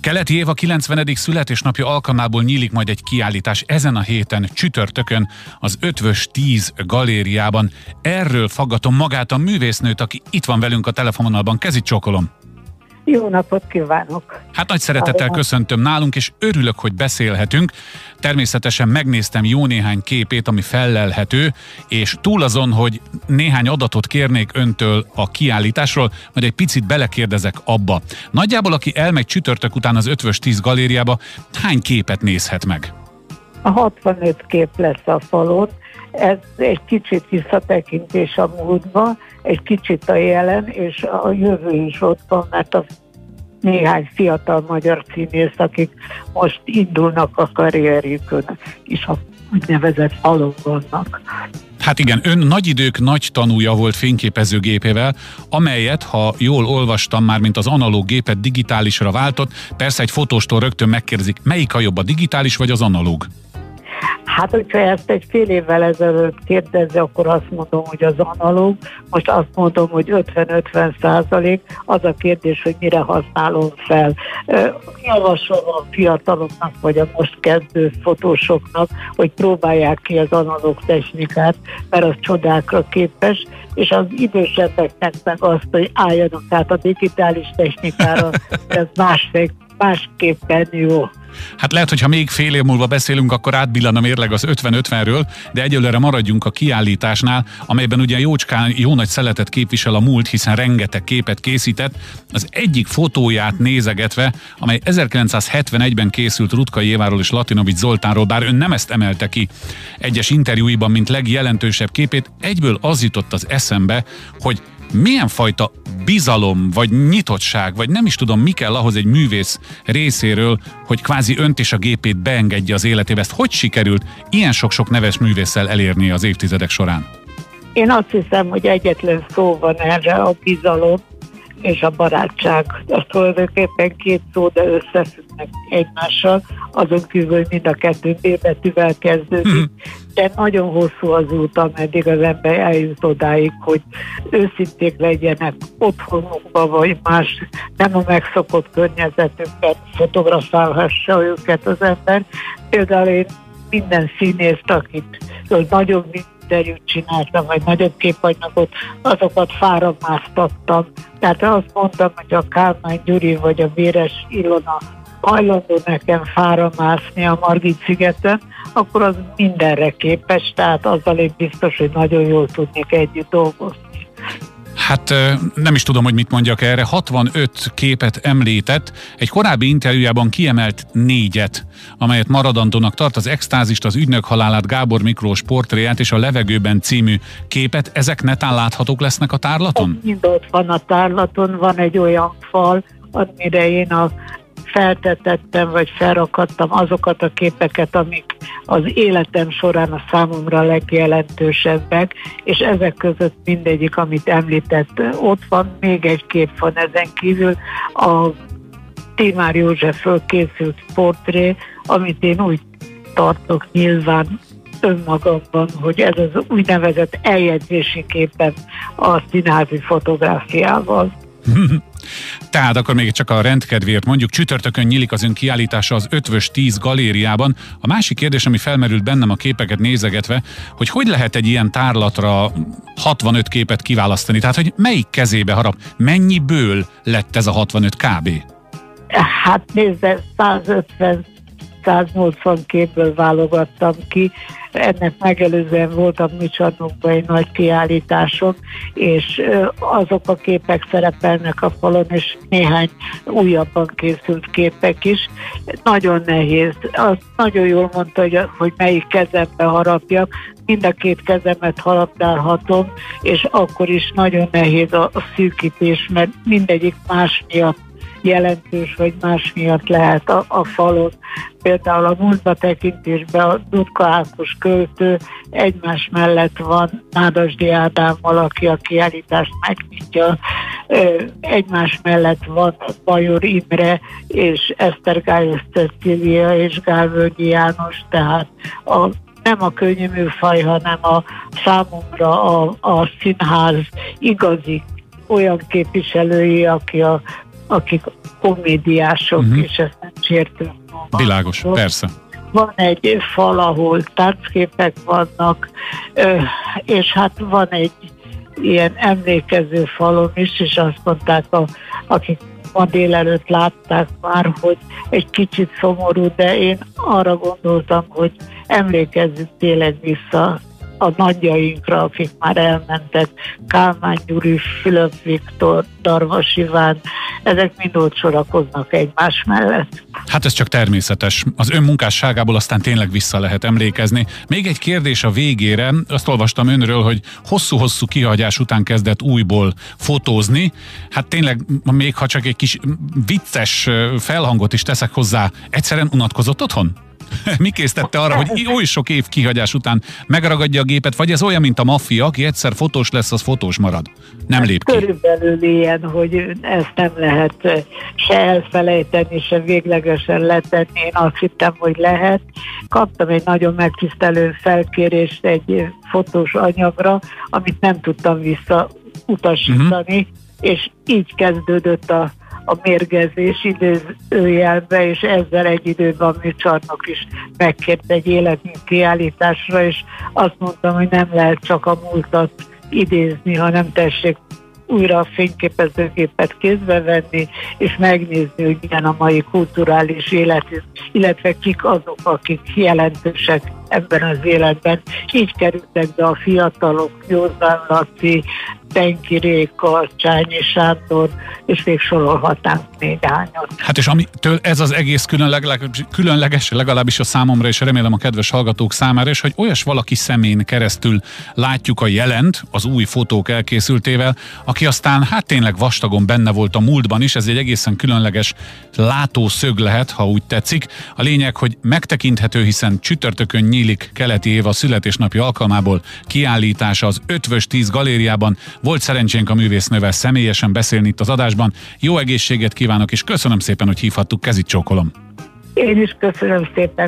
Keleti Éva 90. születésnapja alkalmából nyílik majd egy kiállítás ezen a héten csütörtökön az Ötvös 10 galériában. Erről faggatom magát a művésznőt, aki itt van velünk a telefononalban. Kezit csókolom! Jó napot kívánok! Hát nagy szeretettel köszöntöm nálunk, és örülök, hogy beszélhetünk. Természetesen megnéztem jó néhány képét, ami fellelhető, és túl azon, hogy néhány adatot kérnék öntől a kiállításról, majd egy picit belekérdezek abba. Nagyjából, aki elmegy csütörtök után az Ötvös 10 galériába, hány képet nézhet meg? A 65 kép lesz a falon, ez egy kicsit visszatekintés a múltba, egy kicsit a jelen, és a jövő is ott van, mert a néhány fiatal magyar színész, akik most indulnak a karrierjükön, és a úgynevezett falon vannak. Hát igen, ön nagy idők nagy tanúja volt fényképezőgépével, amelyet, ha jól olvastam már, mint az analóg gépet digitálisra váltott, persze egy fotóstól rögtön megkérdezik, melyik a jobb, a digitális vagy az analóg? Hát, hogyha ezt egy fél évvel ezelőtt kérdezze, akkor azt mondom, hogy az analóg. Most azt mondom, hogy 50-50 százalék. Az a kérdés, hogy mire használom fel. Javaslom a fiataloknak, vagy a most kezdő fotósoknak, hogy próbálják ki az analóg technikát, mert az csodákra képes, és az idősebbeknek meg azt, hogy álljanak át a digitális technikára, ez másképp, másképpen jó. Hát lehet, hogy ha még fél év múlva beszélünk, akkor átbillan a mérleg az 50-50-ről, de egyelőre maradjunk a kiállításnál, amelyben ugye Jócskán jó nagy szeletet képvisel a múlt, hiszen rengeteg képet készített. Az egyik fotóját nézegetve, amely 1971-ben készült Rutka Éváról és Latinovics Zoltánról, bár ön nem ezt emelte ki egyes interjúiban, mint legjelentősebb képét, egyből az jutott az eszembe, hogy milyen fajta bizalom, vagy nyitottság, vagy nem is tudom, mi kell ahhoz egy művész részéről, hogy kvázi önt és a gépét beengedje az életébe. Ezt hogy sikerült ilyen sok-sok neves művésszel elérni az évtizedek során? Én azt hiszem, hogy egyetlen szó van erre, a bizalom és a barátság. Az tulajdonképpen két szó, de összefüggnek egymással, azon kívül, mind a kettő B betűvel kezdődik. De nagyon hosszú az út, ameddig az ember eljut odáig, hogy őszinték legyenek otthonukban, vagy más nem a megszokott környezetükben fotografálhassa őket az ember. Például én minden színészt, akit nagyon interjút csináltam, vagy nagyobb képanyagot, azokat fáramáztattam. Tehát azt mondtam, hogy a Kálmán Gyuri vagy a Véres Ilona hajlandó nekem fára mászni a Margit szigeten, akkor az mindenre képes, tehát azzal én biztos, hogy nagyon jól tudnék együtt dolgozni. Hát nem is tudom, hogy mit mondjak erre. 65 képet említett, egy korábbi interjújában kiemelt négyet, amelyet maradandónak tart az extázist, az ügynök halálát, Gábor Miklós portréját és a levegőben című képet. Ezek netán láthatók lesznek a tárlaton? Mind ott van a tárlaton, van egy olyan fal, amire én a feltetettem, vagy felrakadtam azokat a képeket, amik az életem során a számomra legjelentősebbek, és ezek között mindegyik, amit említett, ott van, még egy kép van ezen kívül, a Timár Józsefről készült portré, amit én úgy tartok nyilván önmagamban, hogy ez az úgynevezett eljegyzési képen a színházi fotográfiával. Tehát akkor még csak a rendkedvéért mondjuk, csütörtökön nyílik az ön kiállítása az Ötvös 10 galériában. A másik kérdés, ami felmerült bennem a képeket nézegetve, hogy hogy lehet egy ilyen tárlatra 65 képet kiválasztani? Tehát, hogy melyik kezébe harap? Mennyiből lett ez a 65 kb? Hát nézze, 150 180 képből válogattam ki, ennek megelőzően voltam műcsarnokban egy nagy kiállításon, és azok a képek szerepelnek a falon, és néhány újabban készült képek is. Nagyon nehéz. Azt nagyon jól mondta, hogy, hogy melyik kezembe harapjak, mind a két kezemet harapdálhatom, és akkor is nagyon nehéz a szűkítés, mert mindegyik más miatt jelentős, hogy más miatt lehet a, a falon. Például a múltba tekintésben a Dudka Ákos költő egymás mellett van Nádasdi Ádámmal, aki a kiállítást megnyitja. Egymás mellett van Bajor Imre és Esztergályos Cecília és Gálvölgyi János, tehát a nem a könnyű műfaj, hanem a számomra a, a színház igazi olyan képviselői, aki a akik komédiások, uh-huh. és ezt nem sértő. Világos, persze van egy fal, ahol tárcképek vannak, és hát van egy ilyen emlékező falon is, és azt mondták, a, akik ma délelőtt látták már, hogy egy kicsit szomorú, de én arra gondoltam, hogy emlékezzük tényleg vissza a nagyjainkra, akik már elmentek, Kálmán Gyuri, Fülöp Viktor, Darvas Iván, ezek mind ott sorakoznak egymás mellett. Hát ez csak természetes. Az ön munkásságából aztán tényleg vissza lehet emlékezni. Még egy kérdés a végére. Azt olvastam önről, hogy hosszú-hosszú kihagyás után kezdett újból fotózni. Hát tényleg, még ha csak egy kis vicces felhangot is teszek hozzá, egyszerűen unatkozott otthon? Mi késztette arra, hogy oly sok év kihagyás után megragadja a gépet, vagy ez olyan, mint a maffia, aki egyszer fotós lesz, az fotós marad? Nem lép ki. Körülbelül ilyen, hogy ezt nem lehet eh, se elfelejteni, se véglegesen letenni. Én azt hittem, hogy lehet. Kaptam egy nagyon megtisztelő felkérést egy fotós anyagra, amit nem tudtam visszautasítani, uh-huh. és így kezdődött a a mérgezés időjelbe, és ezzel egy időben a műcsarnok is megkért egy életmű kiállításra, és azt mondtam, hogy nem lehet csak a múltat idézni, hanem tessék újra a fényképezőgépet kézbe venni, és megnézni, hogy milyen a mai kulturális élet, illetve kik azok, akik jelentősek ebben az életben. Így kerültek be a fiatalok, Józsán Laci, Tenki Réka, Csányi Sándor, és még sorolhatnánk néhányat. Hát és amitől ez az egész különleg, különleges, legalábbis a számomra, és remélem a kedves hallgatók számára is, hogy olyas valaki szemén keresztül látjuk a jelent az új fotók elkészültével, aki aztán hát tényleg vastagon benne volt a múltban is, ez egy egészen különleges látószög lehet, ha úgy tetszik. A lényeg, hogy megtekinthető, hiszen csütörtökön nyílik Keleti Éva születésnapi alkalmából kiállítása az Ötvös 10 galériában, volt szerencsénk a művésznővel személyesen beszélni itt az adásban. Jó egészséget kívánok, és köszönöm szépen, hogy hívhattuk, kezit csókolom. Én is köszönöm szépen.